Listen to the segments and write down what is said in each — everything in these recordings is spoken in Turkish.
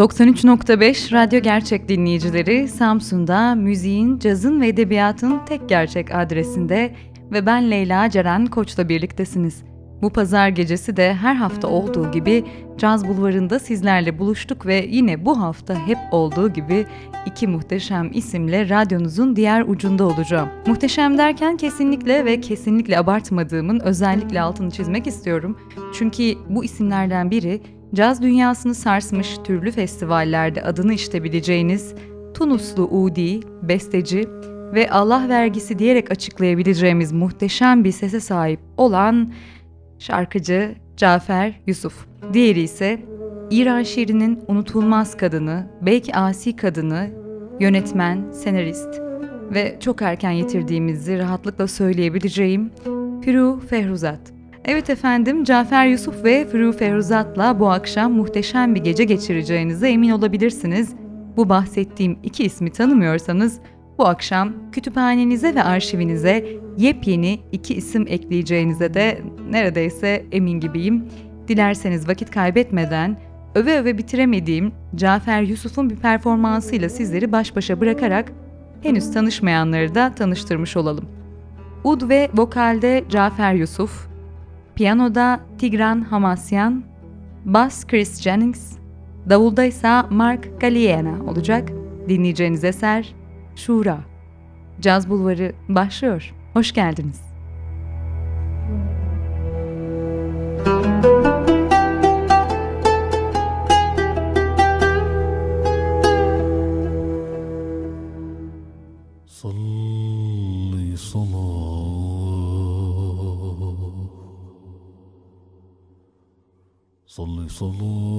...93.5 Radyo Gerçek dinleyicileri Samsun'da müziğin, cazın ve edebiyatın tek gerçek adresinde ve ben Leyla Ceren Koç'la birliktesiniz. Bu pazar gecesi de her hafta olduğu gibi Caz Bulvarı'nda sizlerle buluştuk ve yine bu hafta hep olduğu gibi iki muhteşem isimle radyonuzun diğer ucunda olacağım. Muhteşem derken kesinlikle ve kesinlikle abartmadığımın özellikle altını çizmek istiyorum. Çünkü bu isimlerden biri caz dünyasını sarsmış türlü festivallerde adını işitebileceğiniz Tunuslu Udi, besteci ve Allah vergisi diyerek açıklayabileceğimiz muhteşem bir sese sahip olan şarkıcı Cafer Yusuf. Diğeri ise İran şiirinin unutulmaz kadını, belki asi kadını, yönetmen, senarist ve çok erken yitirdiğimizi rahatlıkla söyleyebileceğim Firu Fehruzat. Evet efendim Cafer Yusuf ve Firu Fehruzat'la bu akşam muhteşem bir gece geçireceğinize emin olabilirsiniz. Bu bahsettiğim iki ismi tanımıyorsanız bu akşam kütüphanenize ve arşivinize yepyeni iki isim ekleyeceğinize de neredeyse emin gibiyim. Dilerseniz vakit kaybetmeden öve öve bitiremediğim Cafer Yusuf'un bir performansıyla sizleri baş başa bırakarak henüz tanışmayanları da tanıştırmış olalım. Ud ve vokalde Cafer Yusuf, piyanoda Tigran Hamasyan, bas Chris Jennings, davulda ise Mark Galliena olacak. Dinleyeceğiniz eser Şura. Caz Bulvarı başlıyor. Hoş geldiniz. صلي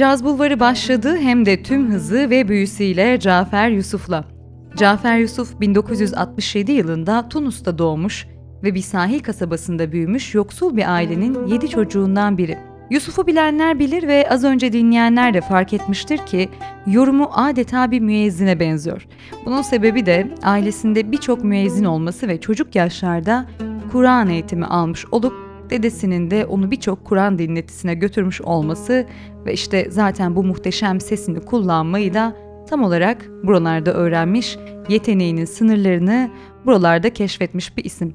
Caz Bulvarı başladı hem de tüm hızı ve büyüsüyle Cafer Yusuf'la. Cafer Yusuf 1967 yılında Tunus'ta doğmuş ve bir sahil kasabasında büyümüş yoksul bir ailenin 7 çocuğundan biri. Yusuf'u bilenler bilir ve az önce dinleyenler de fark etmiştir ki yorumu adeta bir müezzine benziyor. Bunun sebebi de ailesinde birçok müezzin olması ve çocuk yaşlarda Kur'an eğitimi almış olup dedesinin de onu birçok Kur'an dinletisine götürmüş olması ve işte zaten bu muhteşem sesini kullanmayı da tam olarak buralarda öğrenmiş, yeteneğinin sınırlarını buralarda keşfetmiş bir isim.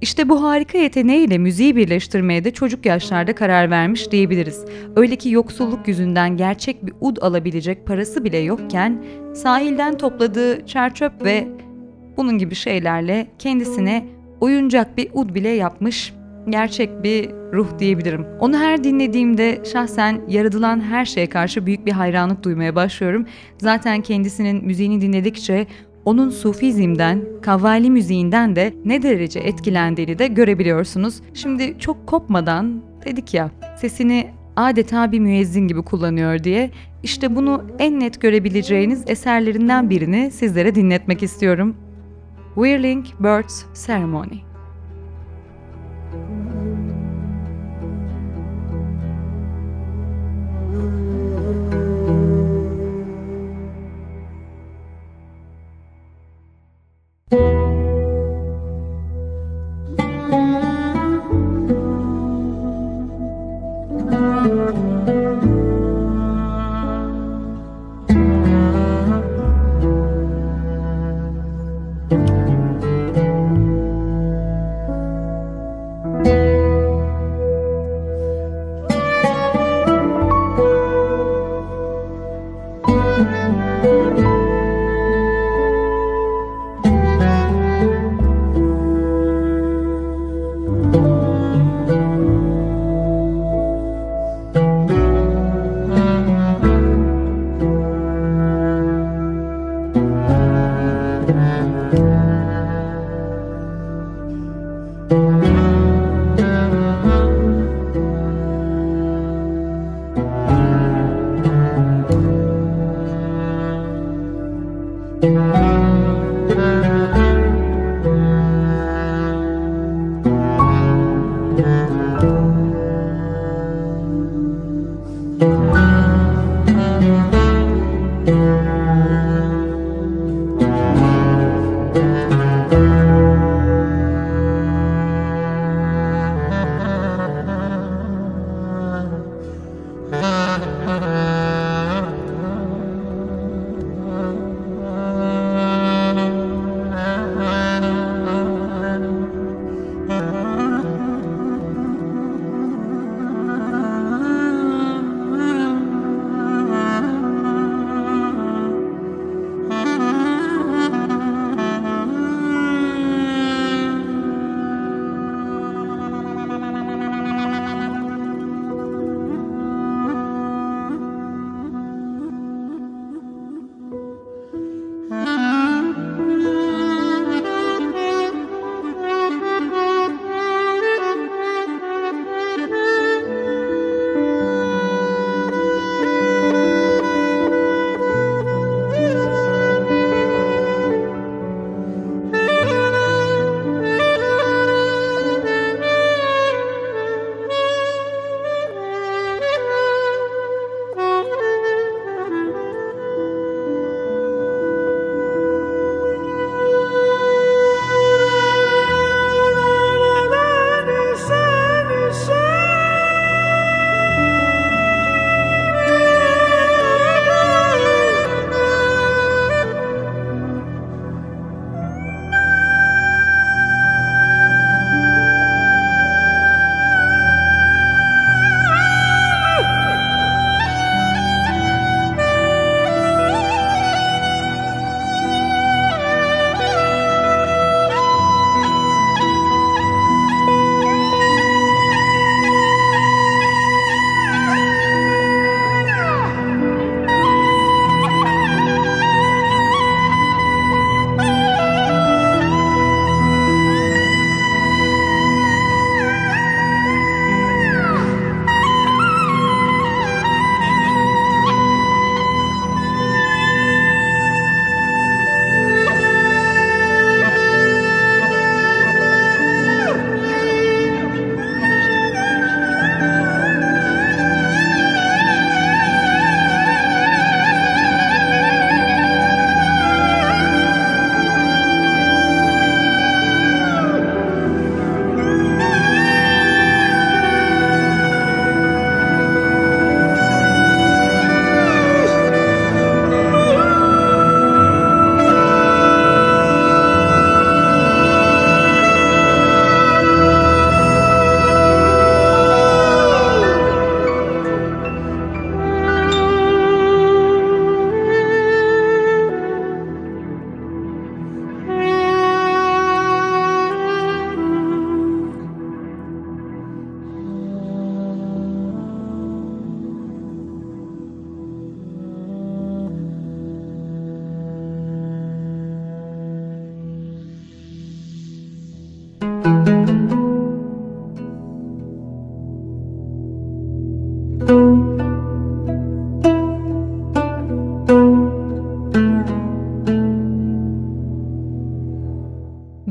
İşte bu harika yeteneğiyle müziği birleştirmeye de çocuk yaşlarda karar vermiş diyebiliriz. Öyle ki yoksulluk yüzünden gerçek bir ud alabilecek parası bile yokken sahilden topladığı çerçöp ve bunun gibi şeylerle kendisine oyuncak bir ud bile yapmış gerçek bir ruh diyebilirim. Onu her dinlediğimde şahsen yaratılan her şeye karşı büyük bir hayranlık duymaya başlıyorum. Zaten kendisinin müziğini dinledikçe onun sufizmden, kavali müziğinden de ne derece etkilendiğini de görebiliyorsunuz. Şimdi çok kopmadan dedik ya sesini adeta bir müezzin gibi kullanıyor diye işte bunu en net görebileceğiniz eserlerinden birini sizlere dinletmek istiyorum. Whirling Birds Ceremony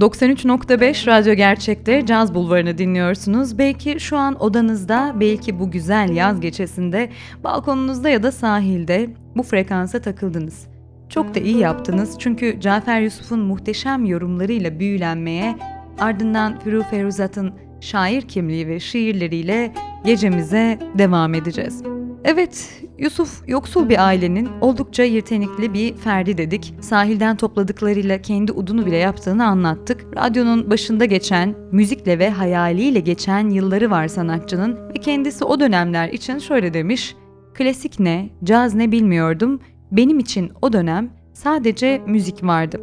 93.5 Radyo Gerçek'te Caz Bulvarı'nı dinliyorsunuz. Belki şu an odanızda, belki bu güzel yaz gecesinde, balkonunuzda ya da sahilde bu frekansa takıldınız. Çok da iyi yaptınız çünkü Cafer Yusuf'un muhteşem yorumlarıyla büyülenmeye, ardından Firu Feruzat'ın şair kimliği ve şiirleriyle gecemize devam edeceğiz. Evet, Yusuf yoksul bir ailenin oldukça yirtenikli bir ferdi dedik. Sahilden topladıklarıyla kendi udunu bile yaptığını anlattık. Radyonun başında geçen, müzikle ve hayaliyle geçen yılları var sanatçının ve kendisi o dönemler için şöyle demiş. Klasik ne, caz ne bilmiyordum. Benim için o dönem sadece müzik vardı.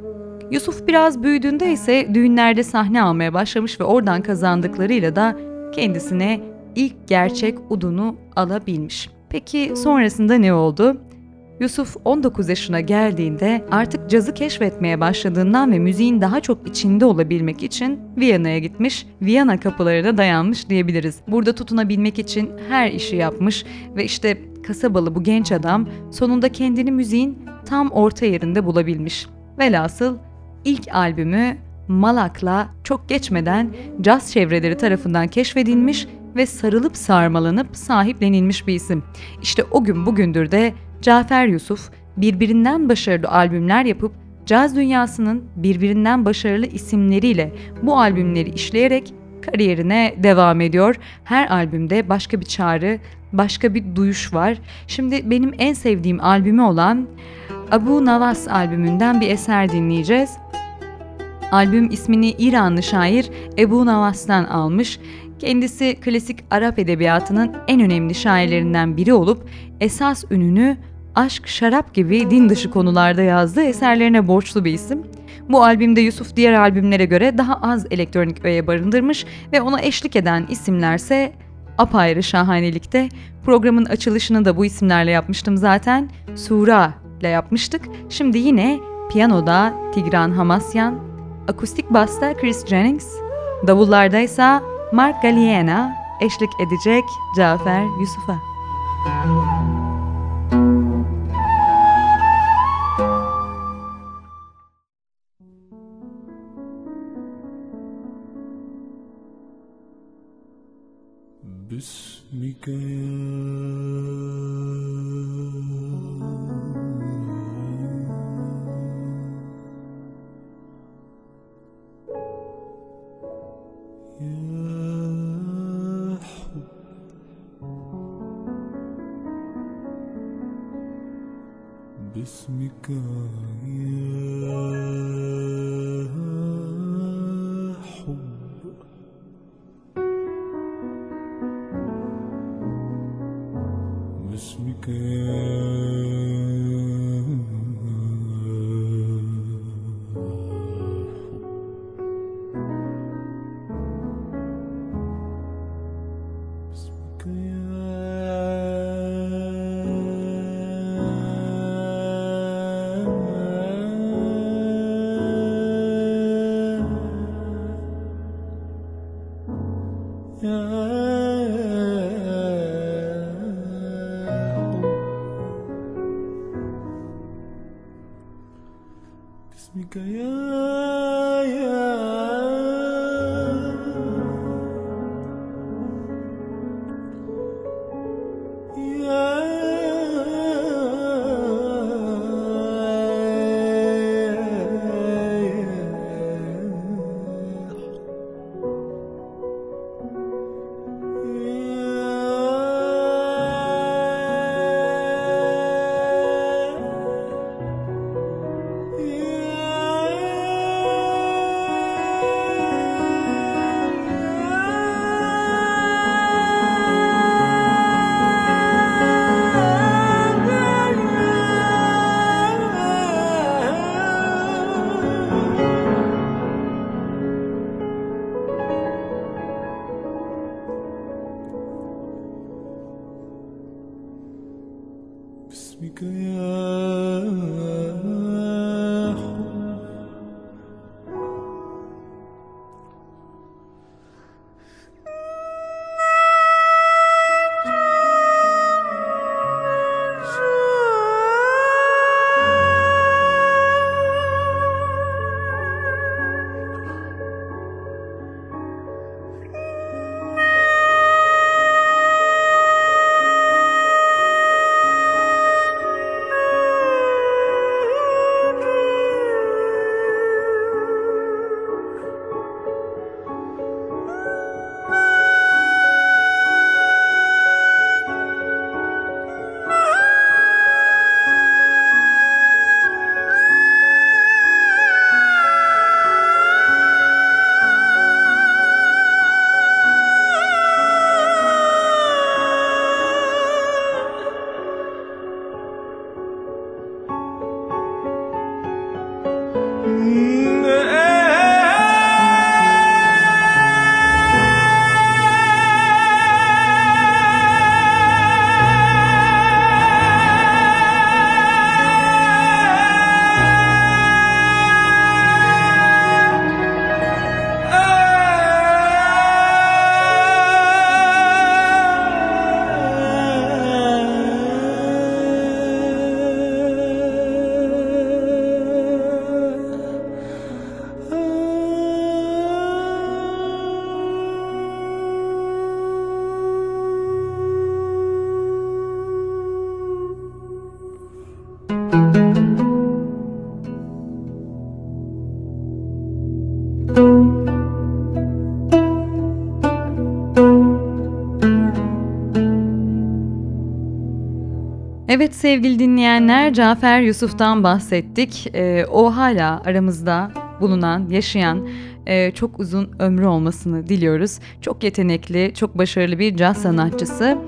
Yusuf biraz büyüdüğünde ise düğünlerde sahne almaya başlamış ve oradan kazandıklarıyla da kendisine ilk gerçek udunu alabilmiş. Peki sonrasında ne oldu? Yusuf 19 yaşına geldiğinde artık cazı keşfetmeye başladığından ve müziğin daha çok içinde olabilmek için Viyana'ya gitmiş, Viyana kapılarına dayanmış diyebiliriz. Burada tutunabilmek için her işi yapmış ve işte kasabalı bu genç adam sonunda kendini müziğin tam orta yerinde bulabilmiş. Velhasıl ilk albümü Malak'la çok geçmeden caz çevreleri tarafından keşfedilmiş ve sarılıp sarmalanıp sahiplenilmiş bir isim. İşte o gün bugündür de Cafer Yusuf birbirinden başarılı albümler yapıp caz dünyasının birbirinden başarılı isimleriyle bu albümleri işleyerek kariyerine devam ediyor. Her albümde başka bir çağrı, başka bir duyuş var. Şimdi benim en sevdiğim albümü olan Abu Navas albümünden bir eser dinleyeceğiz. Albüm ismini İranlı şair Ebu Navas'tan almış. Kendisi klasik Arap edebiyatının en önemli şairlerinden biri olup esas ününü aşk, şarap gibi din dışı konularda yazdığı eserlerine borçlu bir isim. Bu albümde Yusuf diğer albümlere göre daha az elektronik öğe barındırmış ve ona eşlik eden isimlerse apayrı şahanelikte. Programın açılışını da bu isimlerle yapmıştım zaten. Sura ile yapmıştık. Şimdi yine piyanoda Tigran Hamasyan, akustik basta Chris Jennings, davullarda ise Mark Galliena eşlik edecek Cafer Yusuf'a. Bismillah يا حب. باسمك Evet sevgili dinleyenler Cafer Yusuf'tan bahsettik. Ee, o hala aramızda bulunan, yaşayan, e, çok uzun ömrü olmasını diliyoruz. Çok yetenekli, çok başarılı bir caz sanatçısı.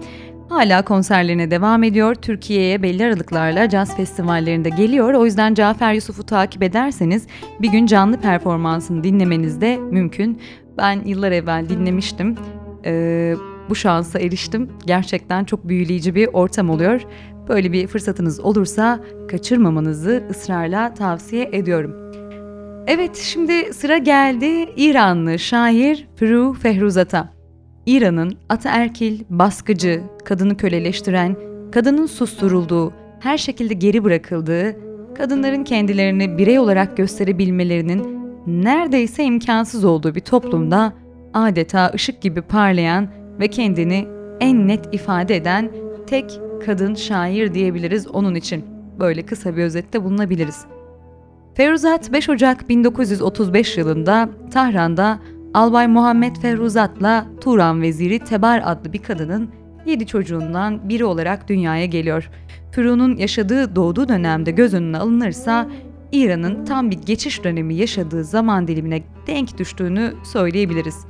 Hala konserlerine devam ediyor. Türkiye'ye belli aralıklarla caz festivallerinde geliyor. O yüzden Cafer Yusuf'u takip ederseniz bir gün canlı performansını dinlemeniz de mümkün. Ben yıllar evvel dinlemiştim. Ee, bu şansa eriştim. Gerçekten çok büyüleyici bir ortam oluyor. Böyle bir fırsatınız olursa kaçırmamanızı ısrarla tavsiye ediyorum. Evet şimdi sıra geldi İranlı şair Firu Fehruzat'a. İran'ın ataerkil, baskıcı, kadını köleleştiren, kadının susturulduğu, her şekilde geri bırakıldığı, kadınların kendilerini birey olarak gösterebilmelerinin neredeyse imkansız olduğu bir toplumda adeta ışık gibi parlayan ve kendini en net ifade eden tek kadın şair diyebiliriz onun için. Böyle kısa bir özette bulunabiliriz. Feruzat 5 Ocak 1935 yılında Tahran'da Albay Muhammed Feruzat'la Turan Veziri Tebar adlı bir kadının 7 çocuğundan biri olarak dünyaya geliyor. Furu'nun yaşadığı doğduğu dönemde göz önüne alınırsa İran'ın tam bir geçiş dönemi yaşadığı zaman dilimine denk düştüğünü söyleyebiliriz.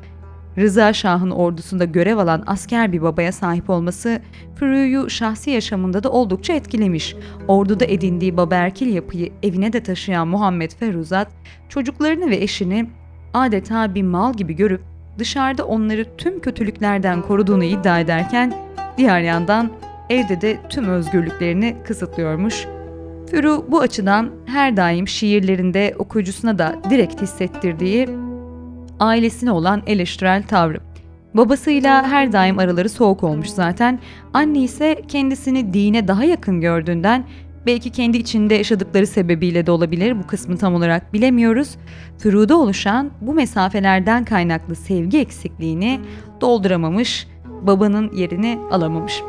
Rıza Şah'ın ordusunda görev alan asker bir babaya sahip olması Furu'yu şahsi yaşamında da oldukça etkilemiş. Orduda edindiği baberkil yapıyı evine de taşıyan Muhammed Feruzat, çocuklarını ve eşini adeta bir mal gibi görüp dışarıda onları tüm kötülüklerden koruduğunu iddia ederken diğer yandan evde de tüm özgürlüklerini kısıtlıyormuş. Furu bu açıdan her daim şiirlerinde okuyucusuna da direkt hissettirdiği ailesine olan eleştirel tavrı. Babasıyla her daim araları soğuk olmuş zaten. Anne ise kendisini dine daha yakın gördüğünden belki kendi içinde yaşadıkları sebebiyle de olabilir bu kısmı tam olarak bilemiyoruz. Furu'da oluşan bu mesafelerden kaynaklı sevgi eksikliğini dolduramamış, babanın yerini alamamış.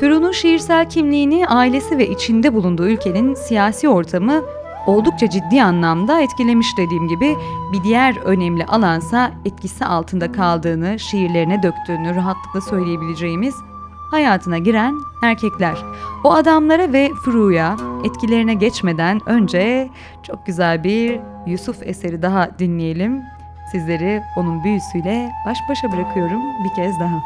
Furu'nun şiirsel kimliğini ailesi ve içinde bulunduğu ülkenin siyasi ortamı oldukça ciddi anlamda etkilemiş dediğim gibi bir diğer önemli alansa etkisi altında kaldığını, şiirlerine döktüğünü rahatlıkla söyleyebileceğimiz hayatına giren erkekler. O adamlara ve Furu'ya etkilerine geçmeden önce çok güzel bir Yusuf eseri daha dinleyelim. Sizleri onun büyüsüyle baş başa bırakıyorum bir kez daha.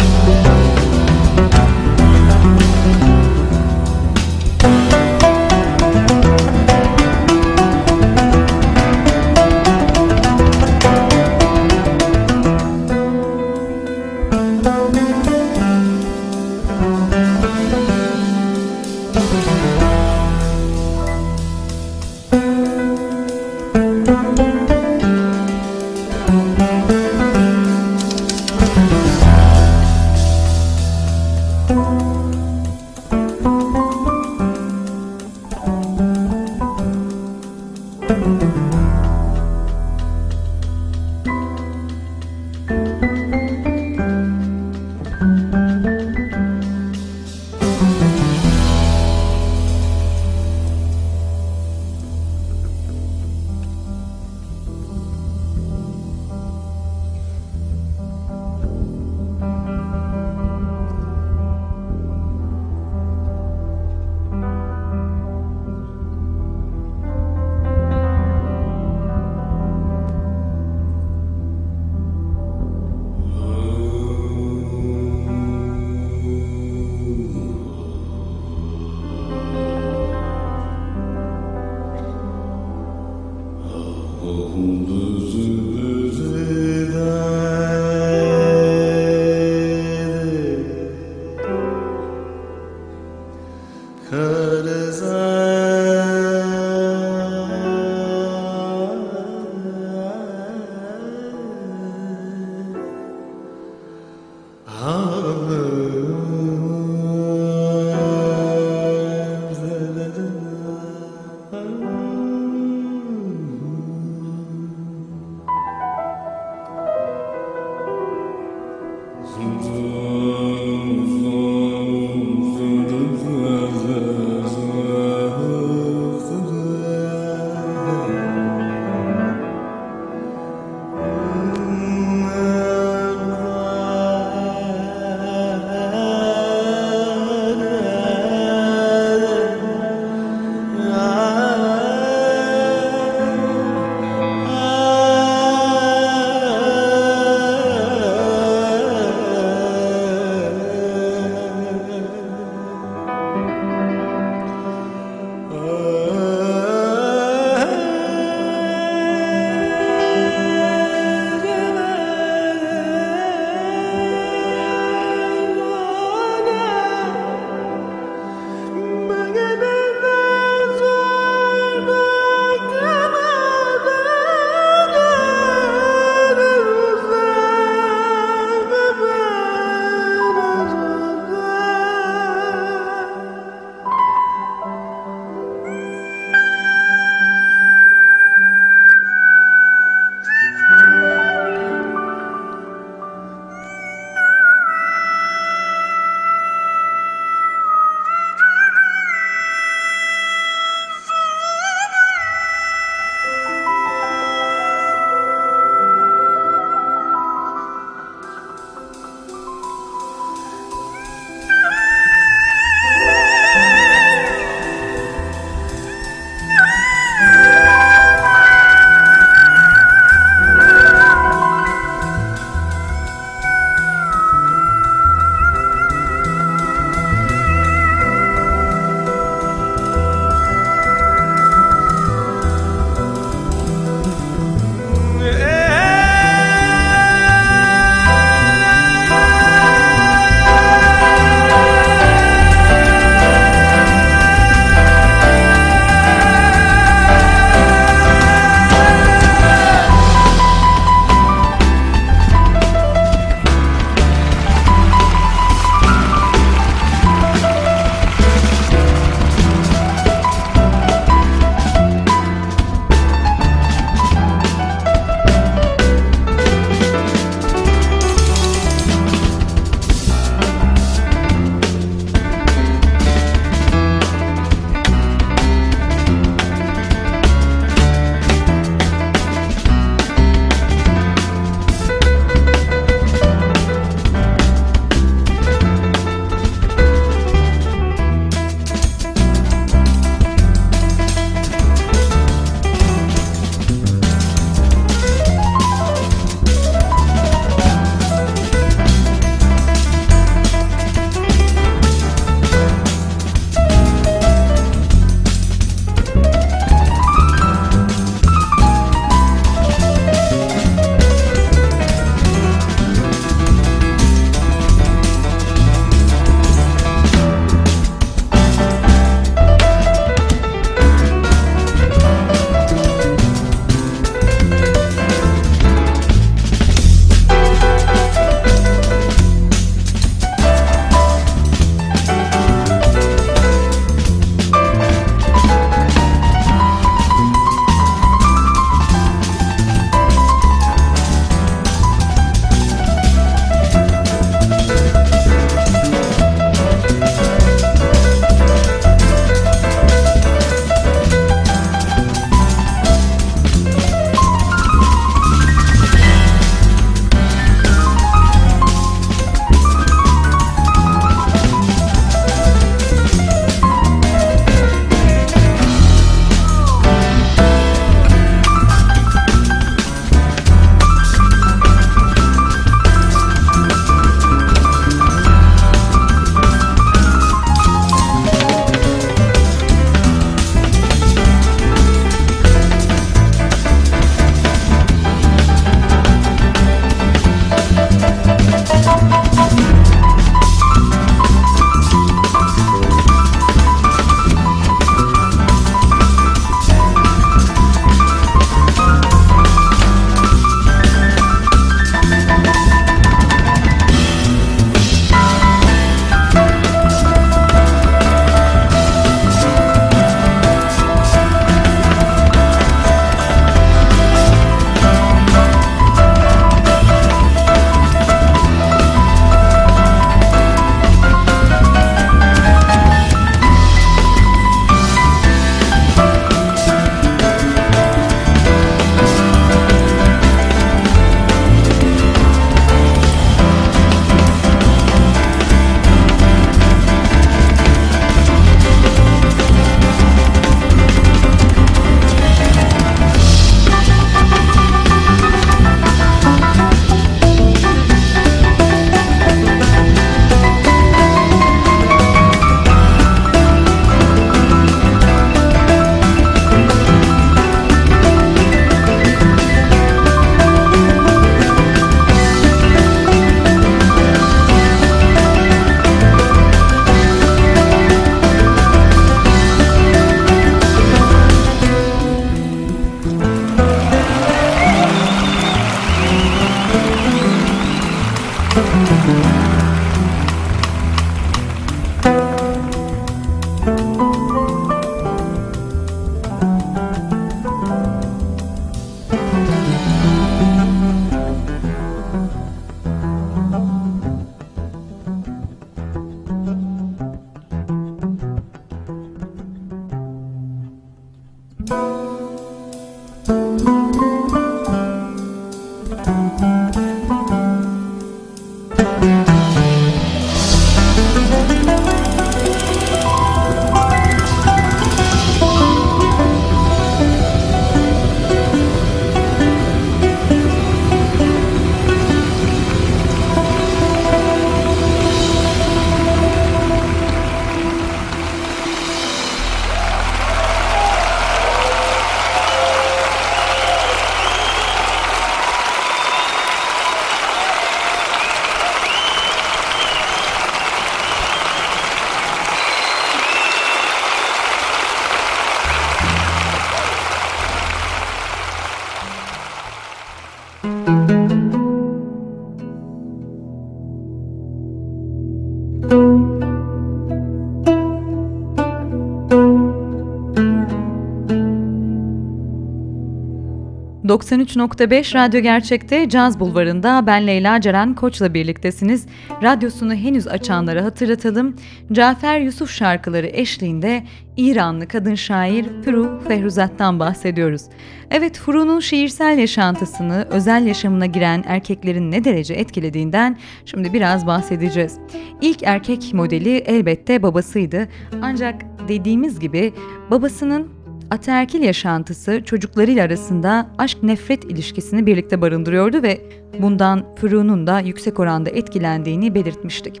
93.5 Radyo Gerçek'te Caz Bulvarı'nda ben Leyla Ceren Koç'la birliktesiniz. Radyosunu henüz açanlara hatırlatalım. Cafer Yusuf şarkıları eşliğinde İranlı kadın şair Furu Fehruzat'tan bahsediyoruz. Evet Furu'nun şiirsel yaşantısını, özel yaşamına giren erkeklerin ne derece etkilediğinden şimdi biraz bahsedeceğiz. İlk erkek modeli elbette babasıydı. Ancak dediğimiz gibi babasının ataerkil yaşantısı çocuklarıyla arasında aşk-nefret ilişkisini birlikte barındırıyordu ve bundan Furu'nun da yüksek oranda etkilendiğini belirtmiştik.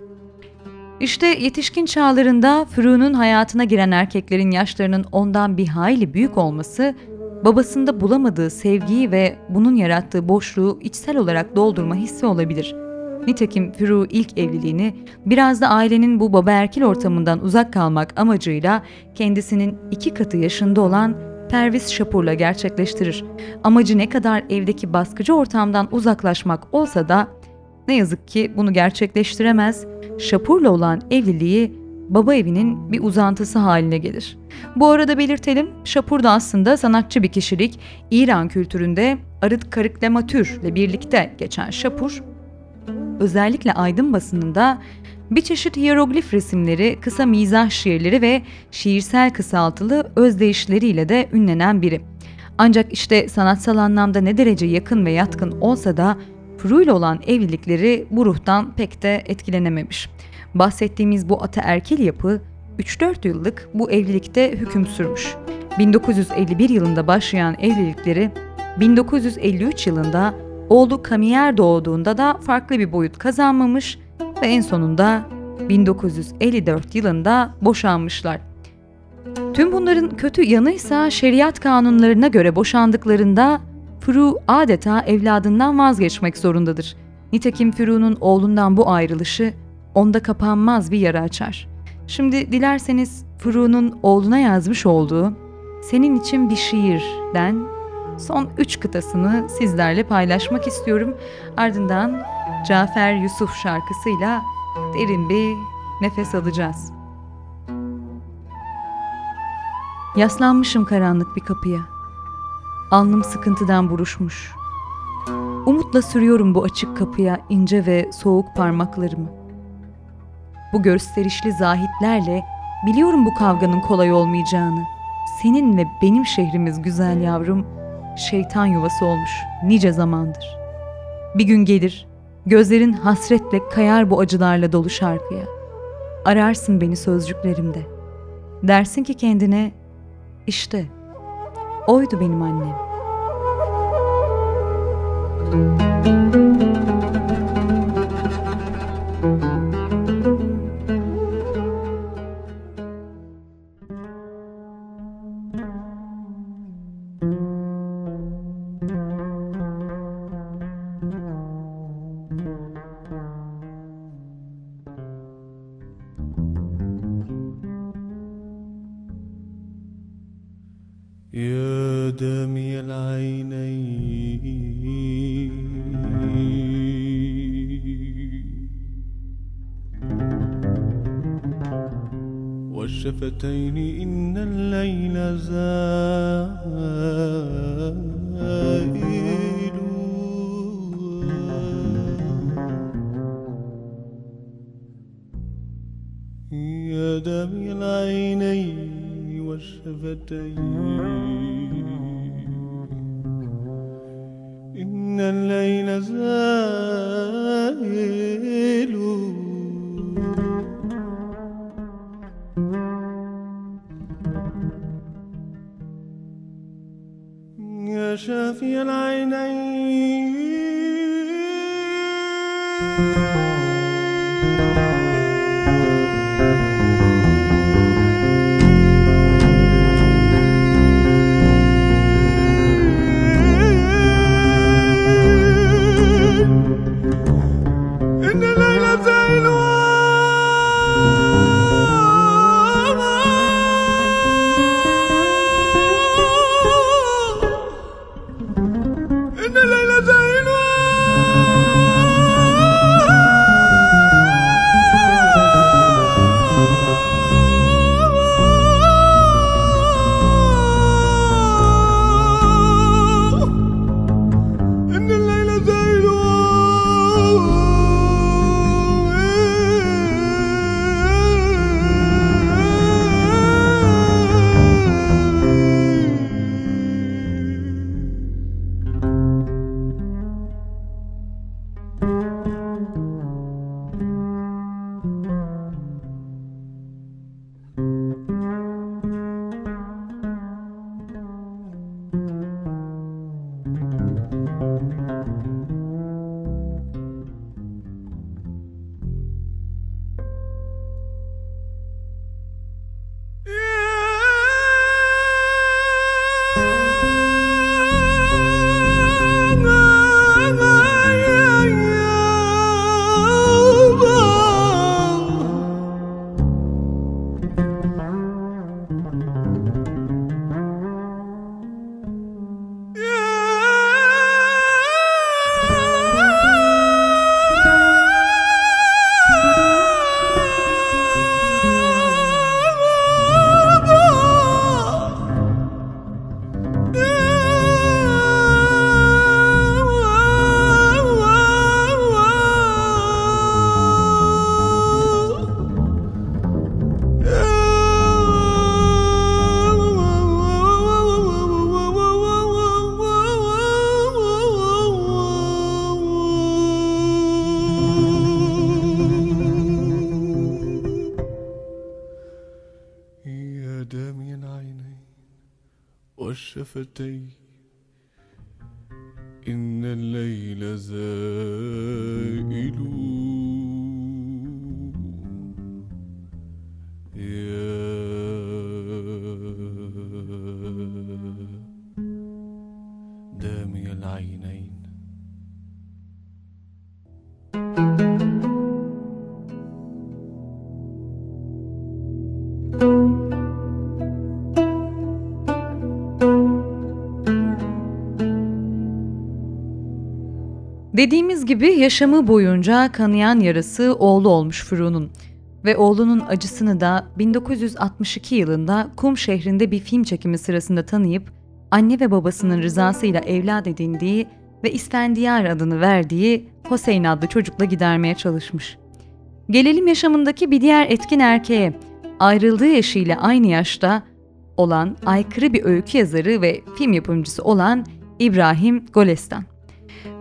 İşte yetişkin çağlarında Furu'nun hayatına giren erkeklerin yaşlarının ondan bir hayli büyük olması, babasında bulamadığı sevgiyi ve bunun yarattığı boşluğu içsel olarak doldurma hissi olabilir. Nitekim Furu ilk evliliğini biraz da ailenin bu baba erkil ortamından uzak kalmak amacıyla kendisinin iki katı yaşında olan Perviz Şapur'la gerçekleştirir. Amacı ne kadar evdeki baskıcı ortamdan uzaklaşmak olsa da ne yazık ki bunu gerçekleştiremez, Şapur'la olan evliliği baba evinin bir uzantısı haline gelir. Bu arada belirtelim, Şapur da aslında sanatçı bir kişilik. İran kültüründe Arıt Karıklamatür ile birlikte geçen Şapur, özellikle aydın basınında bir çeşit hieroglif resimleri, kısa mizah şiirleri ve şiirsel kısaltılı özdeyişleriyle de ünlenen biri. Ancak işte sanatsal anlamda ne derece yakın ve yatkın olsa da Fru ile olan evlilikleri bu ruhtan pek de etkilenememiş. Bahsettiğimiz bu ataerkil yapı 3-4 yıllık bu evlilikte hüküm sürmüş. 1951 yılında başlayan evlilikleri 1953 yılında Oğlu Kamiyer doğduğunda da farklı bir boyut kazanmamış ve en sonunda 1954 yılında boşanmışlar. Tüm bunların kötü yanıysa şeriat kanunlarına göre boşandıklarında Furu adeta evladından vazgeçmek zorundadır. Nitekim Furu'nun oğlundan bu ayrılışı onda kapanmaz bir yara açar. Şimdi dilerseniz Furu'nun oğluna yazmış olduğu Senin için bir şiirden son üç kıtasını sizlerle paylaşmak istiyorum. Ardından Cafer Yusuf şarkısıyla derin bir nefes alacağız. Yaslanmışım karanlık bir kapıya. Alnım sıkıntıdan buruşmuş. Umutla sürüyorum bu açık kapıya ince ve soğuk parmaklarımı. Bu gösterişli zahitlerle biliyorum bu kavganın kolay olmayacağını. Senin ve benim şehrimiz güzel yavrum şeytan yuvası olmuş nice zamandır. Bir gün gelir, gözlerin hasretle kayar bu acılarla dolu şarkıya. Ararsın beni sözcüklerimde. Dersin ki kendine, işte oydu benim annem. يا والشفتين إن الليل زائل. يا دمي العينين والشفتين. Música قدامي عيني والشفتي إن الليل زائل. Dediğimiz gibi yaşamı boyunca kanayan yarası oğlu olmuş Furu'nun ve oğlunun acısını da 1962 yılında Kum şehrinde bir film çekimi sırasında tanıyıp anne ve babasının rızasıyla evlat edindiği ve İsfendiyar adını verdiği Hüseyin adlı çocukla gidermeye çalışmış. Gelelim yaşamındaki bir diğer etkin erkeğe. Ayrıldığı eşiyle aynı yaşta olan aykırı bir öykü yazarı ve film yapımcısı olan İbrahim Golestan.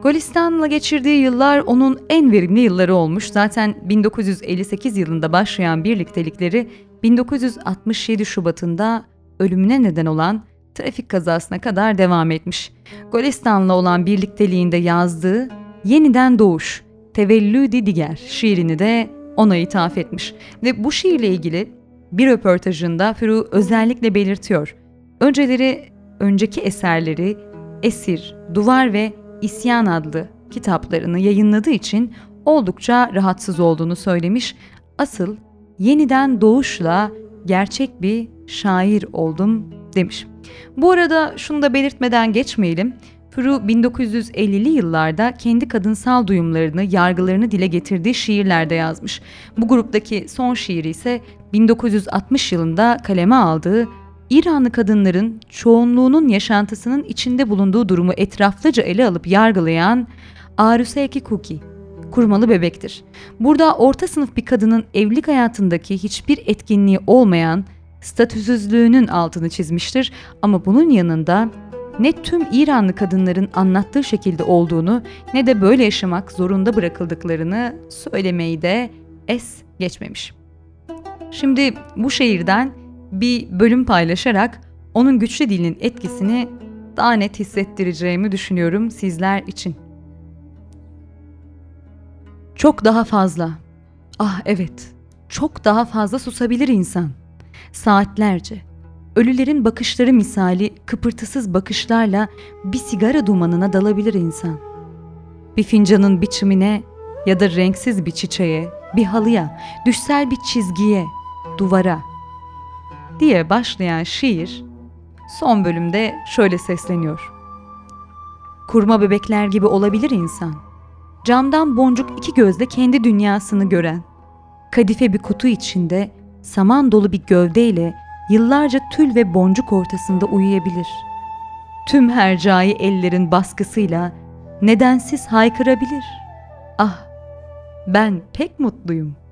Golistan'la geçirdiği yıllar onun en verimli yılları olmuş. Zaten 1958 yılında başlayan birliktelikleri 1967 Şubat'ında ölümüne neden olan trafik kazasına kadar devam etmiş. Golistan'la olan birlikteliğinde yazdığı Yeniden Doğuş, Tevellüdi Diger şiirini de ona ithaf etmiş. Ve bu şiirle ilgili bir röportajında Furu özellikle belirtiyor. Önceleri, önceki eserleri Esir, Duvar ve İsyan adlı kitaplarını yayınladığı için oldukça rahatsız olduğunu söylemiş. Asıl yeniden doğuşla gerçek bir şair oldum demiş. Bu arada şunu da belirtmeden geçmeyelim. Furu 1950'li yıllarda kendi kadınsal duyumlarını, yargılarını dile getirdiği şiirlerde yazmış. Bu gruptaki son şiiri ise 1960 yılında kaleme aldığı İranlı kadınların çoğunluğunun yaşantısının içinde bulunduğu durumu etraflıca ele alıp yargılayan Aruseki Kuki, kurmalı bebektir. Burada orta sınıf bir kadının evlilik hayatındaki hiçbir etkinliği olmayan statüsüzlüğünün altını çizmiştir ama bunun yanında ne tüm İranlı kadınların anlattığı şekilde olduğunu ne de böyle yaşamak zorunda bırakıldıklarını söylemeyi de es geçmemiş. Şimdi bu şehirden bir bölüm paylaşarak onun güçlü dilinin etkisini daha net hissettireceğimi düşünüyorum sizler için. Çok daha fazla. Ah evet. Çok daha fazla susabilir insan. Saatlerce. Ölülerin bakışları misali kıpırtısız bakışlarla bir sigara dumanına dalabilir insan. Bir fincanın biçimine ya da renksiz bir çiçeğe, bir halıya, düşsel bir çizgiye, duvara, diye başlayan şiir son bölümde şöyle sesleniyor. Kurma bebekler gibi olabilir insan. Camdan boncuk iki gözle kendi dünyasını gören. Kadife bir kutu içinde saman dolu bir gövdeyle yıllarca tül ve boncuk ortasında uyuyabilir. Tüm hercai ellerin baskısıyla nedensiz haykırabilir. Ah, ben pek mutluyum.''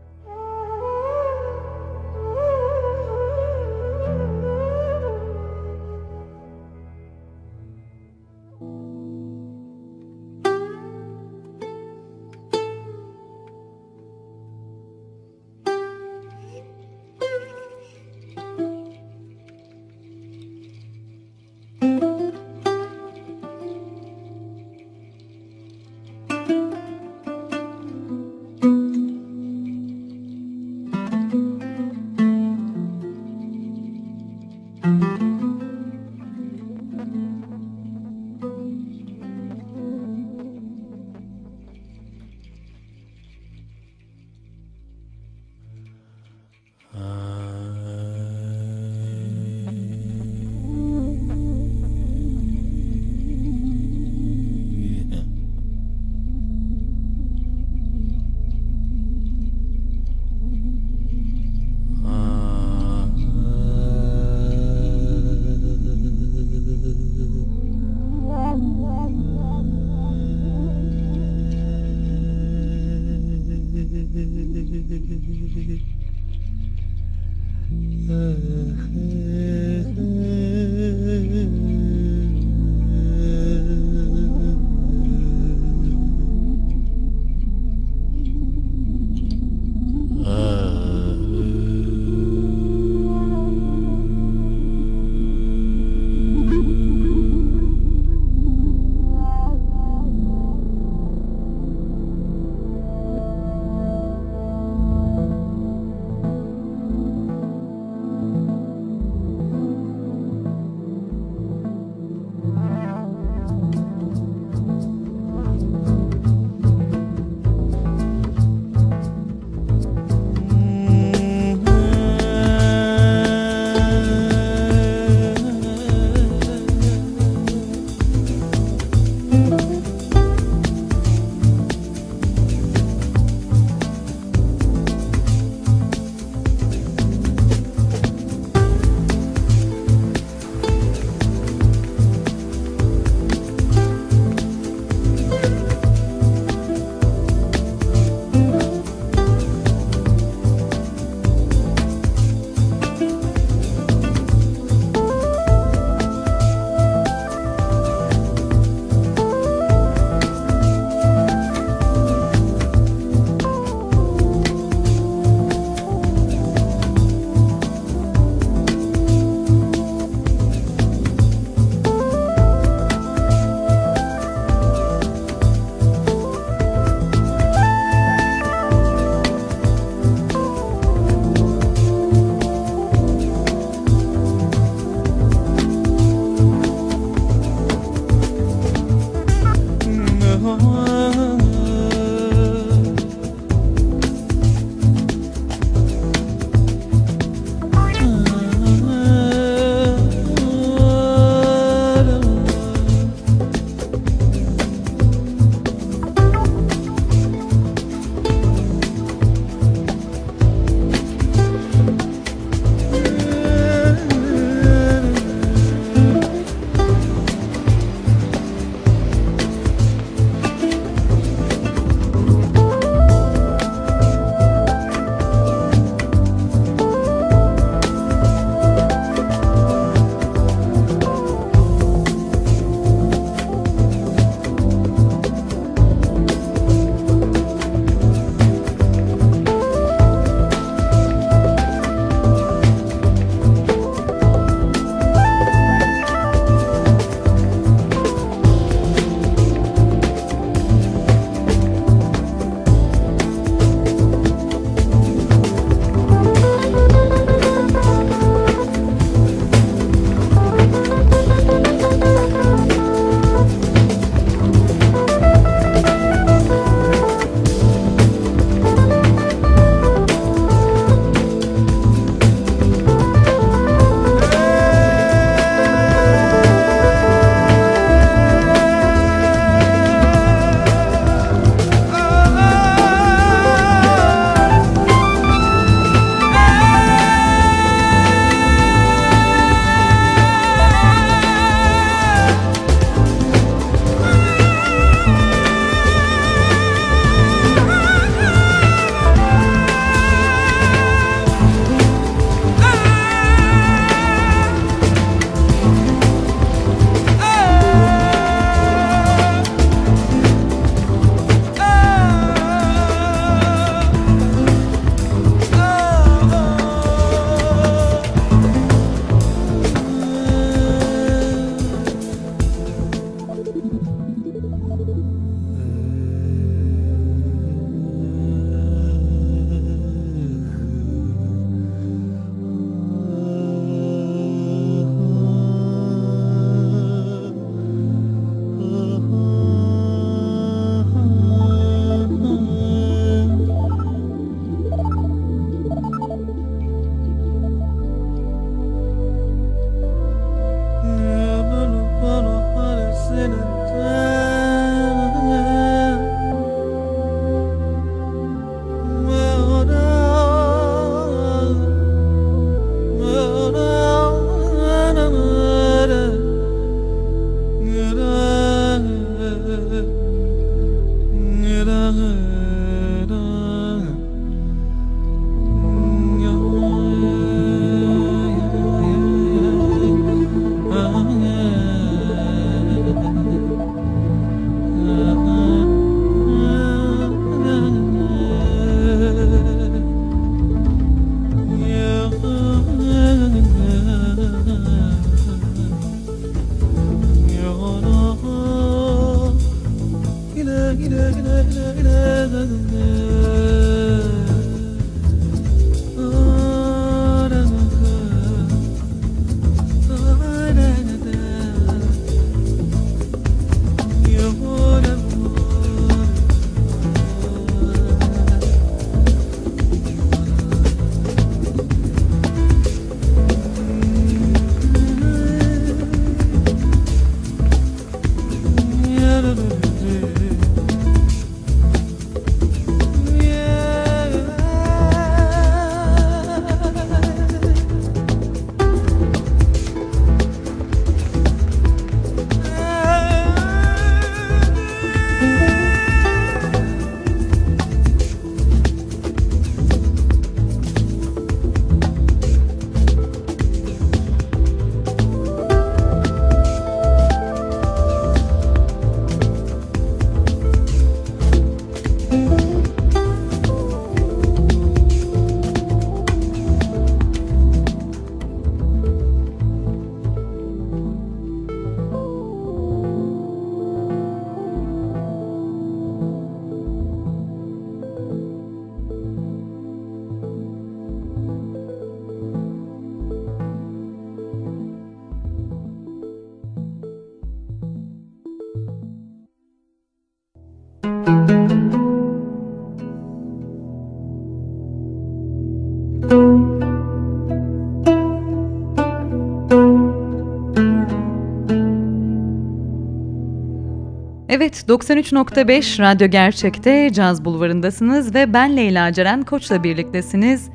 Evet 93.5 Radyo Gerçek'te Caz Bulvarı'ndasınız ve ben Leyla Ceren Koç'la birliktesiniz.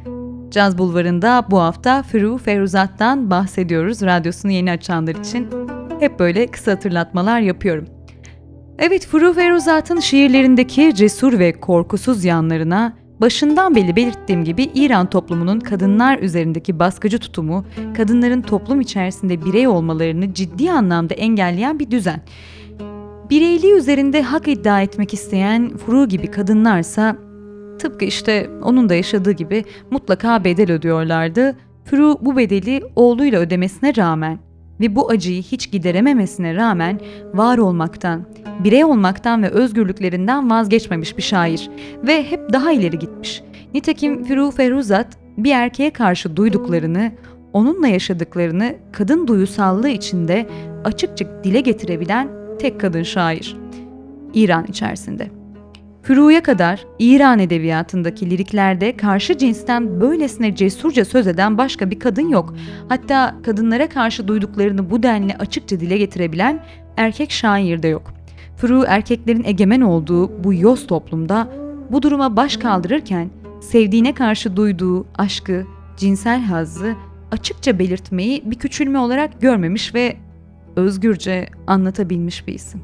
Caz Bulvarı'nda bu hafta Firu Feruzat'tan bahsediyoruz radyosunu yeni açanlar için. Hep böyle kısa hatırlatmalar yapıyorum. Evet Firu Feruzat'ın şiirlerindeki cesur ve korkusuz yanlarına başından beri belirttiğim gibi İran toplumunun kadınlar üzerindeki baskıcı tutumu, kadınların toplum içerisinde birey olmalarını ciddi anlamda engelleyen bir düzen. Bireyliği üzerinde hak iddia etmek isteyen Furu gibi kadınlarsa tıpkı işte onun da yaşadığı gibi mutlaka bedel ödüyorlardı. Furu bu bedeli oğluyla ödemesine rağmen ve bu acıyı hiç giderememesine rağmen var olmaktan, birey olmaktan ve özgürlüklerinden vazgeçmemiş bir şair ve hep daha ileri gitmiş. Nitekim Firu Feruzat bir erkeğe karşı duyduklarını, onunla yaşadıklarını kadın duyusallığı içinde açıkça dile getirebilen tek kadın şair. İran içerisinde. Füru'ya kadar İran edebiyatındaki liriklerde karşı cinsten böylesine cesurca söz eden başka bir kadın yok. Hatta kadınlara karşı duyduklarını bu denli açıkça dile getirebilen erkek şair de yok. Furu erkeklerin egemen olduğu bu yoz toplumda bu duruma baş kaldırırken sevdiğine karşı duyduğu aşkı, cinsel hazzı açıkça belirtmeyi bir küçülme olarak görmemiş ve özgürce anlatabilmiş bir isim.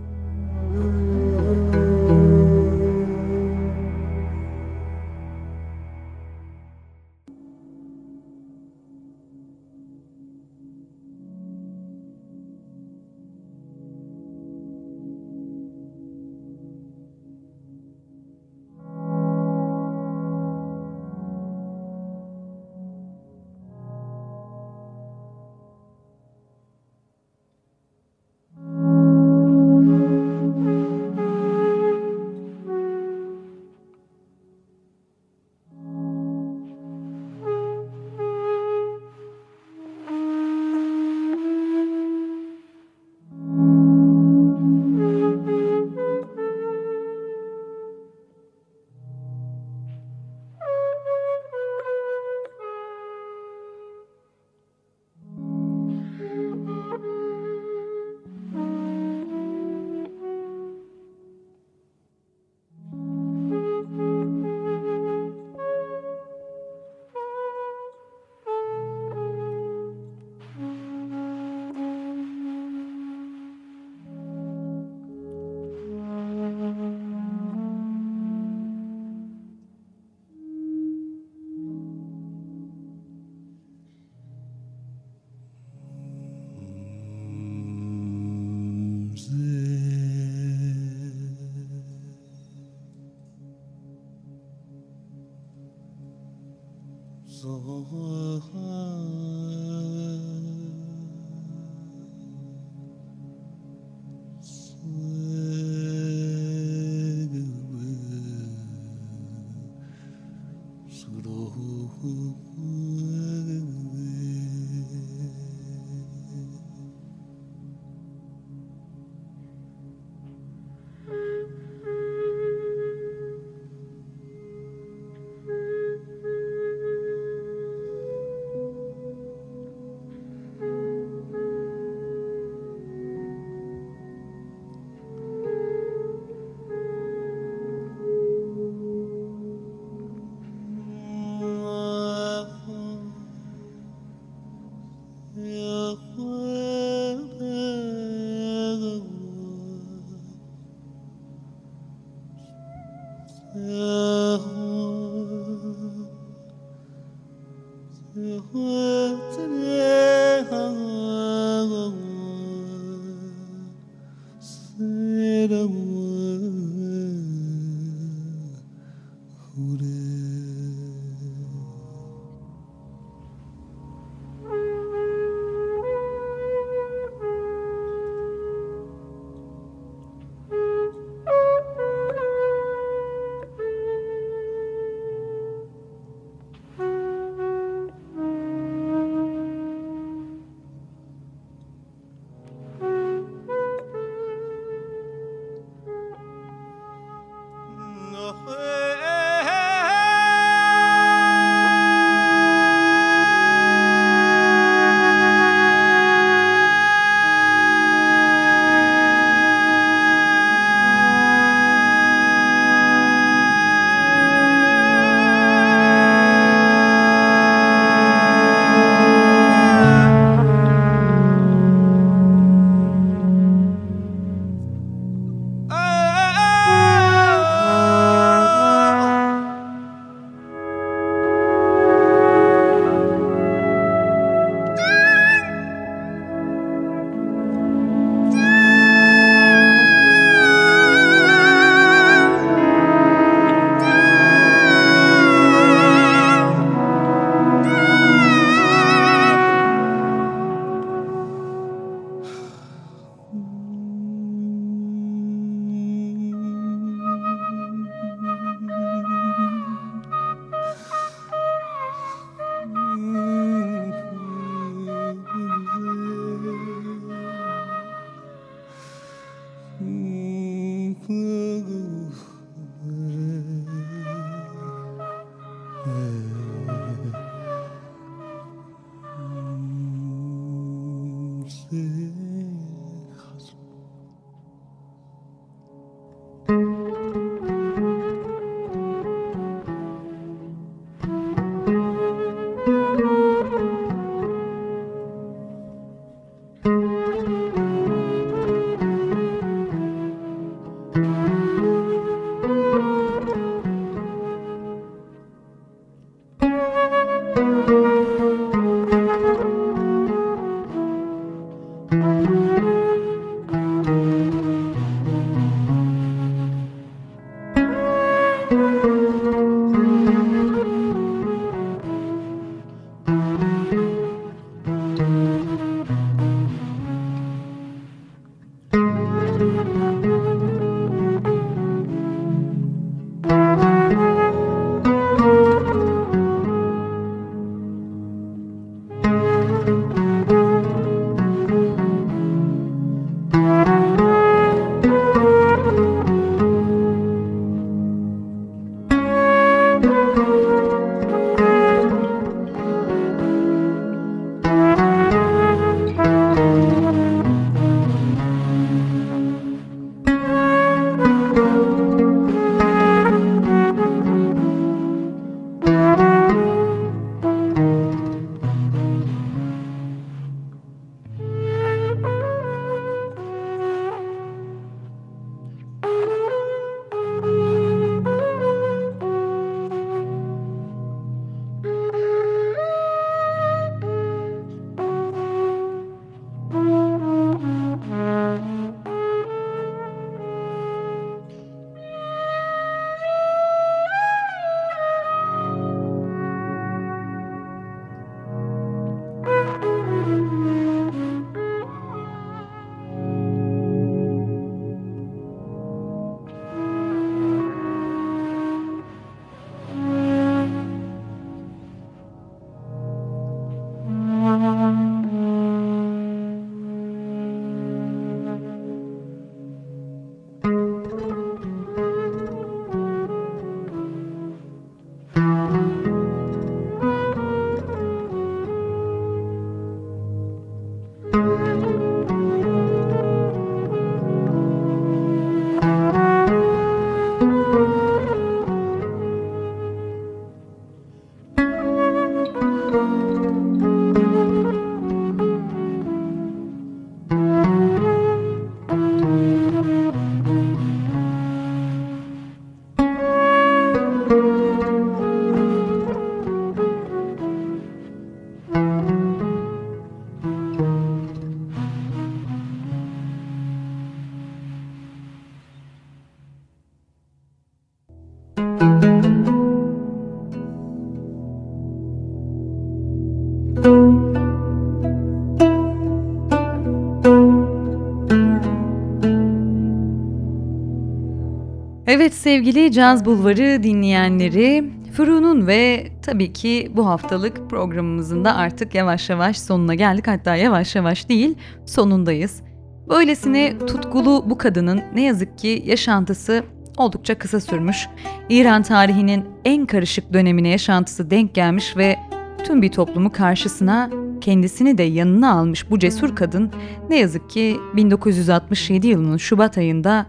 Sevgili Caz Bulvarı dinleyenleri, Furu'nun ve tabii ki bu haftalık programımızın da artık yavaş yavaş sonuna geldik. Hatta yavaş yavaş değil, sonundayız. Böylesine tutkulu bu kadının ne yazık ki yaşantısı oldukça kısa sürmüş. İran tarihinin en karışık dönemine yaşantısı denk gelmiş ve tüm bir toplumu karşısına kendisini de yanına almış bu cesur kadın ne yazık ki 1967 yılının Şubat ayında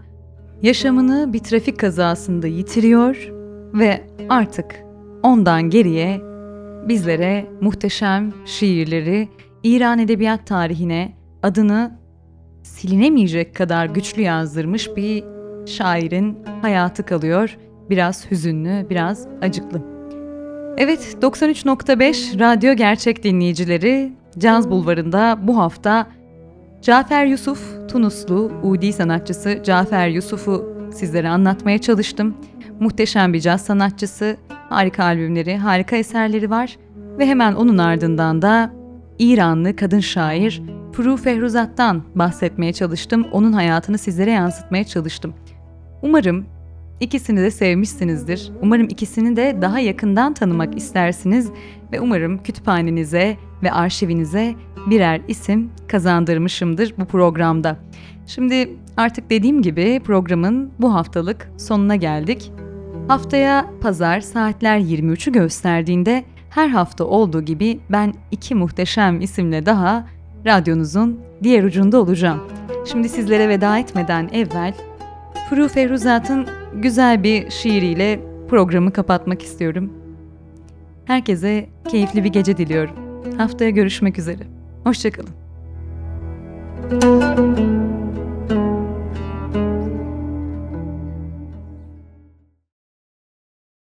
yaşamını bir trafik kazasında yitiriyor ve artık ondan geriye bizlere muhteşem şiirleri İran edebiyat tarihine adını silinemeyecek kadar güçlü yazdırmış bir şairin hayatı kalıyor. Biraz hüzünlü, biraz acıklı. Evet, 93.5 Radyo Gerçek dinleyicileri Caz Bulvarı'nda bu hafta Cafer Yusuf, Tunuslu, Udi sanatçısı Cafer Yusuf'u sizlere anlatmaya çalıştım. Muhteşem bir caz sanatçısı, harika albümleri, harika eserleri var ve hemen onun ardından da İranlı kadın şair Furu Fehruzat'tan bahsetmeye çalıştım. Onun hayatını sizlere yansıtmaya çalıştım. Umarım ikisini de sevmişsinizdir. Umarım ikisini de daha yakından tanımak istersiniz ve umarım kütüphanenize ve arşivinize birer isim kazandırmışımdır bu programda. Şimdi artık dediğim gibi programın bu haftalık sonuna geldik. Haftaya pazar saatler 23'ü gösterdiğinde her hafta olduğu gibi ben iki muhteşem isimle daha radyonuzun diğer ucunda olacağım. Şimdi sizlere veda etmeden evvel Furu Fehruzat'ın güzel bir şiiriyle programı kapatmak istiyorum. Herkese keyifli bir gece diliyorum. Haftaya görüşmek üzere. Hoşçakalın.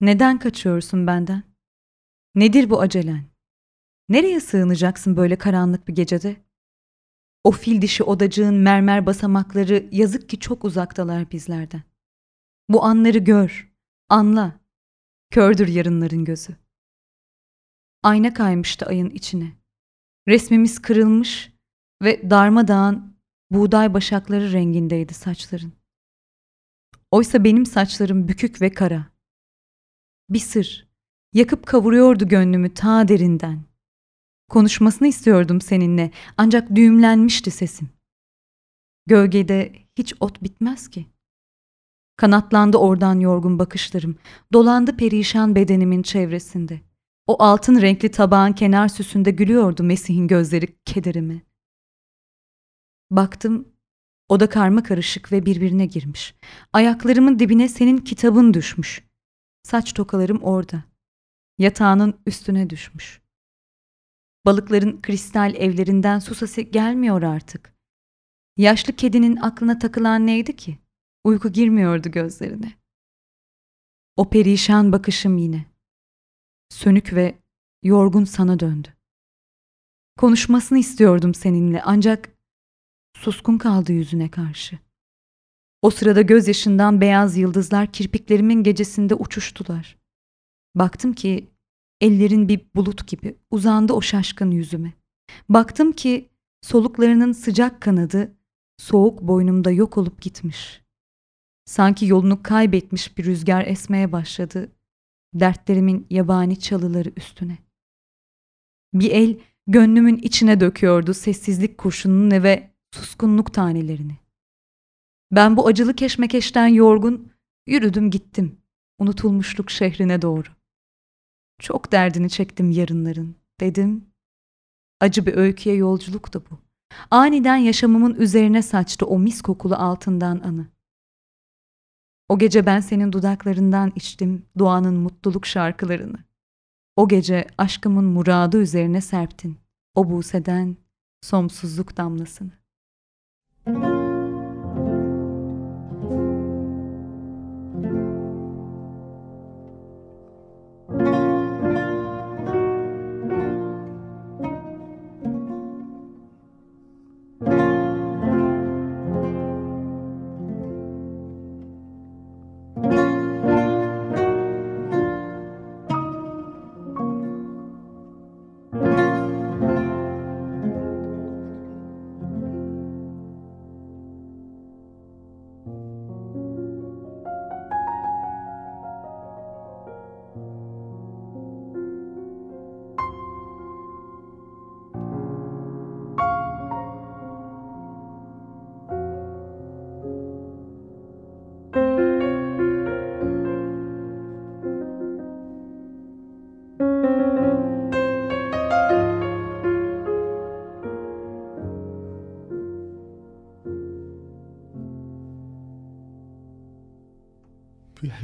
Neden kaçıyorsun benden? Nedir bu acelen? Nereye sığınacaksın böyle karanlık bir gecede? O fil dişi odacığın mermer basamakları yazık ki çok uzaktalar bizlerden. Bu anları gör, anla. Kördür yarınların gözü. Ayna kaymıştı ayın içine. Resmimiz kırılmış ve darmadağın buğday başakları rengindeydi saçların. Oysa benim saçlarım bükük ve kara. Bir sır, yakıp kavuruyordu gönlümü ta derinden. Konuşmasını istiyordum seninle ancak düğümlenmişti sesim. Gölgede hiç ot bitmez ki. Kanatlandı oradan yorgun bakışlarım, dolandı perişan bedenimin çevresinde. O altın renkli tabağın kenar süsünde gülüyordu Mesih'in gözleri kederime. Baktım, o da karma karışık ve birbirine girmiş. Ayaklarımın dibine senin kitabın düşmüş. Saç tokalarım orada. Yatağının üstüne düşmüş. Balıkların kristal evlerinden su sesi gelmiyor artık. Yaşlı kedinin aklına takılan neydi ki? Uyku girmiyordu gözlerine. O perişan bakışım yine. Sönük ve yorgun sana döndü. Konuşmasını istiyordum seninle ancak suskun kaldı yüzüne karşı. O sırada gözyaşından beyaz yıldızlar kirpiklerimin gecesinde uçuştular. Baktım ki ellerin bir bulut gibi uzandı o şaşkın yüzüme. Baktım ki soluklarının sıcak kanadı soğuk boynumda yok olup gitmiş. Sanki yolunu kaybetmiş bir rüzgar esmeye başladı dertlerimin yabani çalıları üstüne. Bir el gönlümün içine döküyordu sessizlik kurşununu ve suskunluk tanelerini. Ben bu acılı keşmekeşten yorgun yürüdüm gittim unutulmuşluk şehrine doğru. Çok derdini çektim yarınların dedim. Acı bir öyküye yolculuk da bu. Aniden yaşamımın üzerine saçtı o mis kokulu altından anı. O gece ben senin dudaklarından içtim doğanın mutluluk şarkılarını. O gece aşkımın muradı üzerine serptin o buseden somsuzluk damlasını.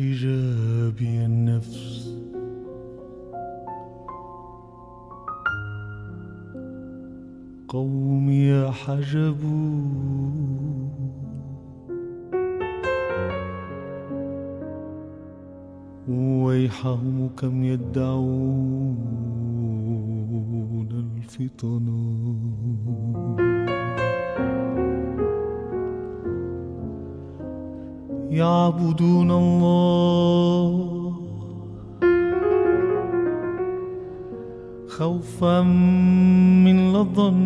حجابي النفس. قومي حجبوا ويحهم كم يدعون الفطن. يعبدون الله. خوفا من لظن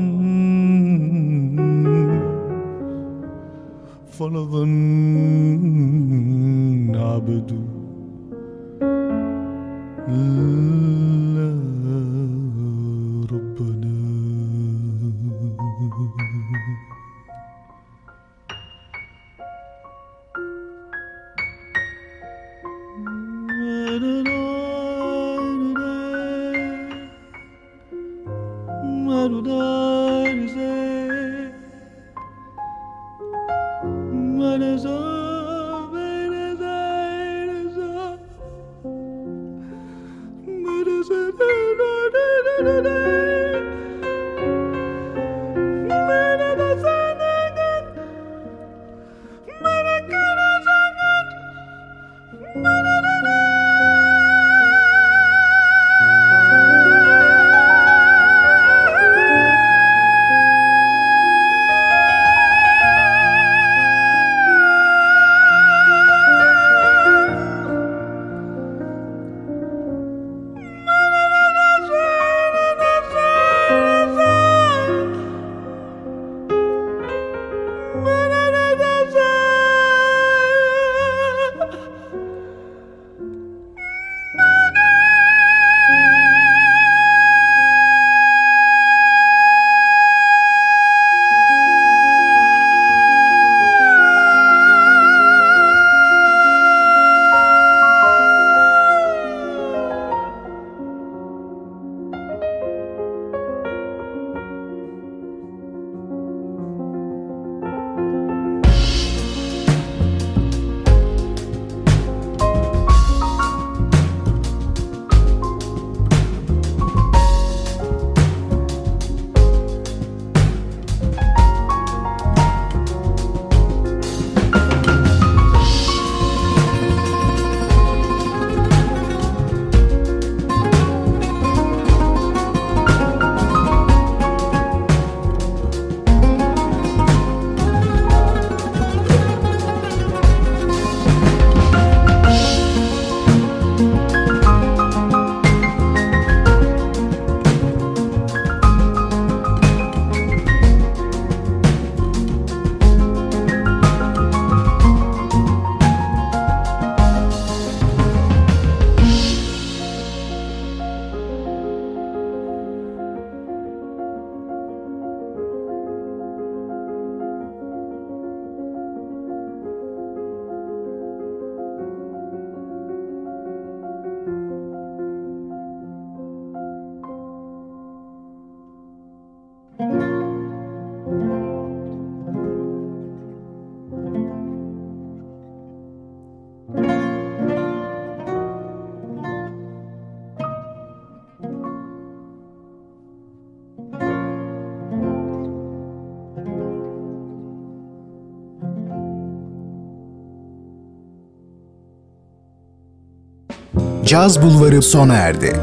Caz Bulvarı sona erdi.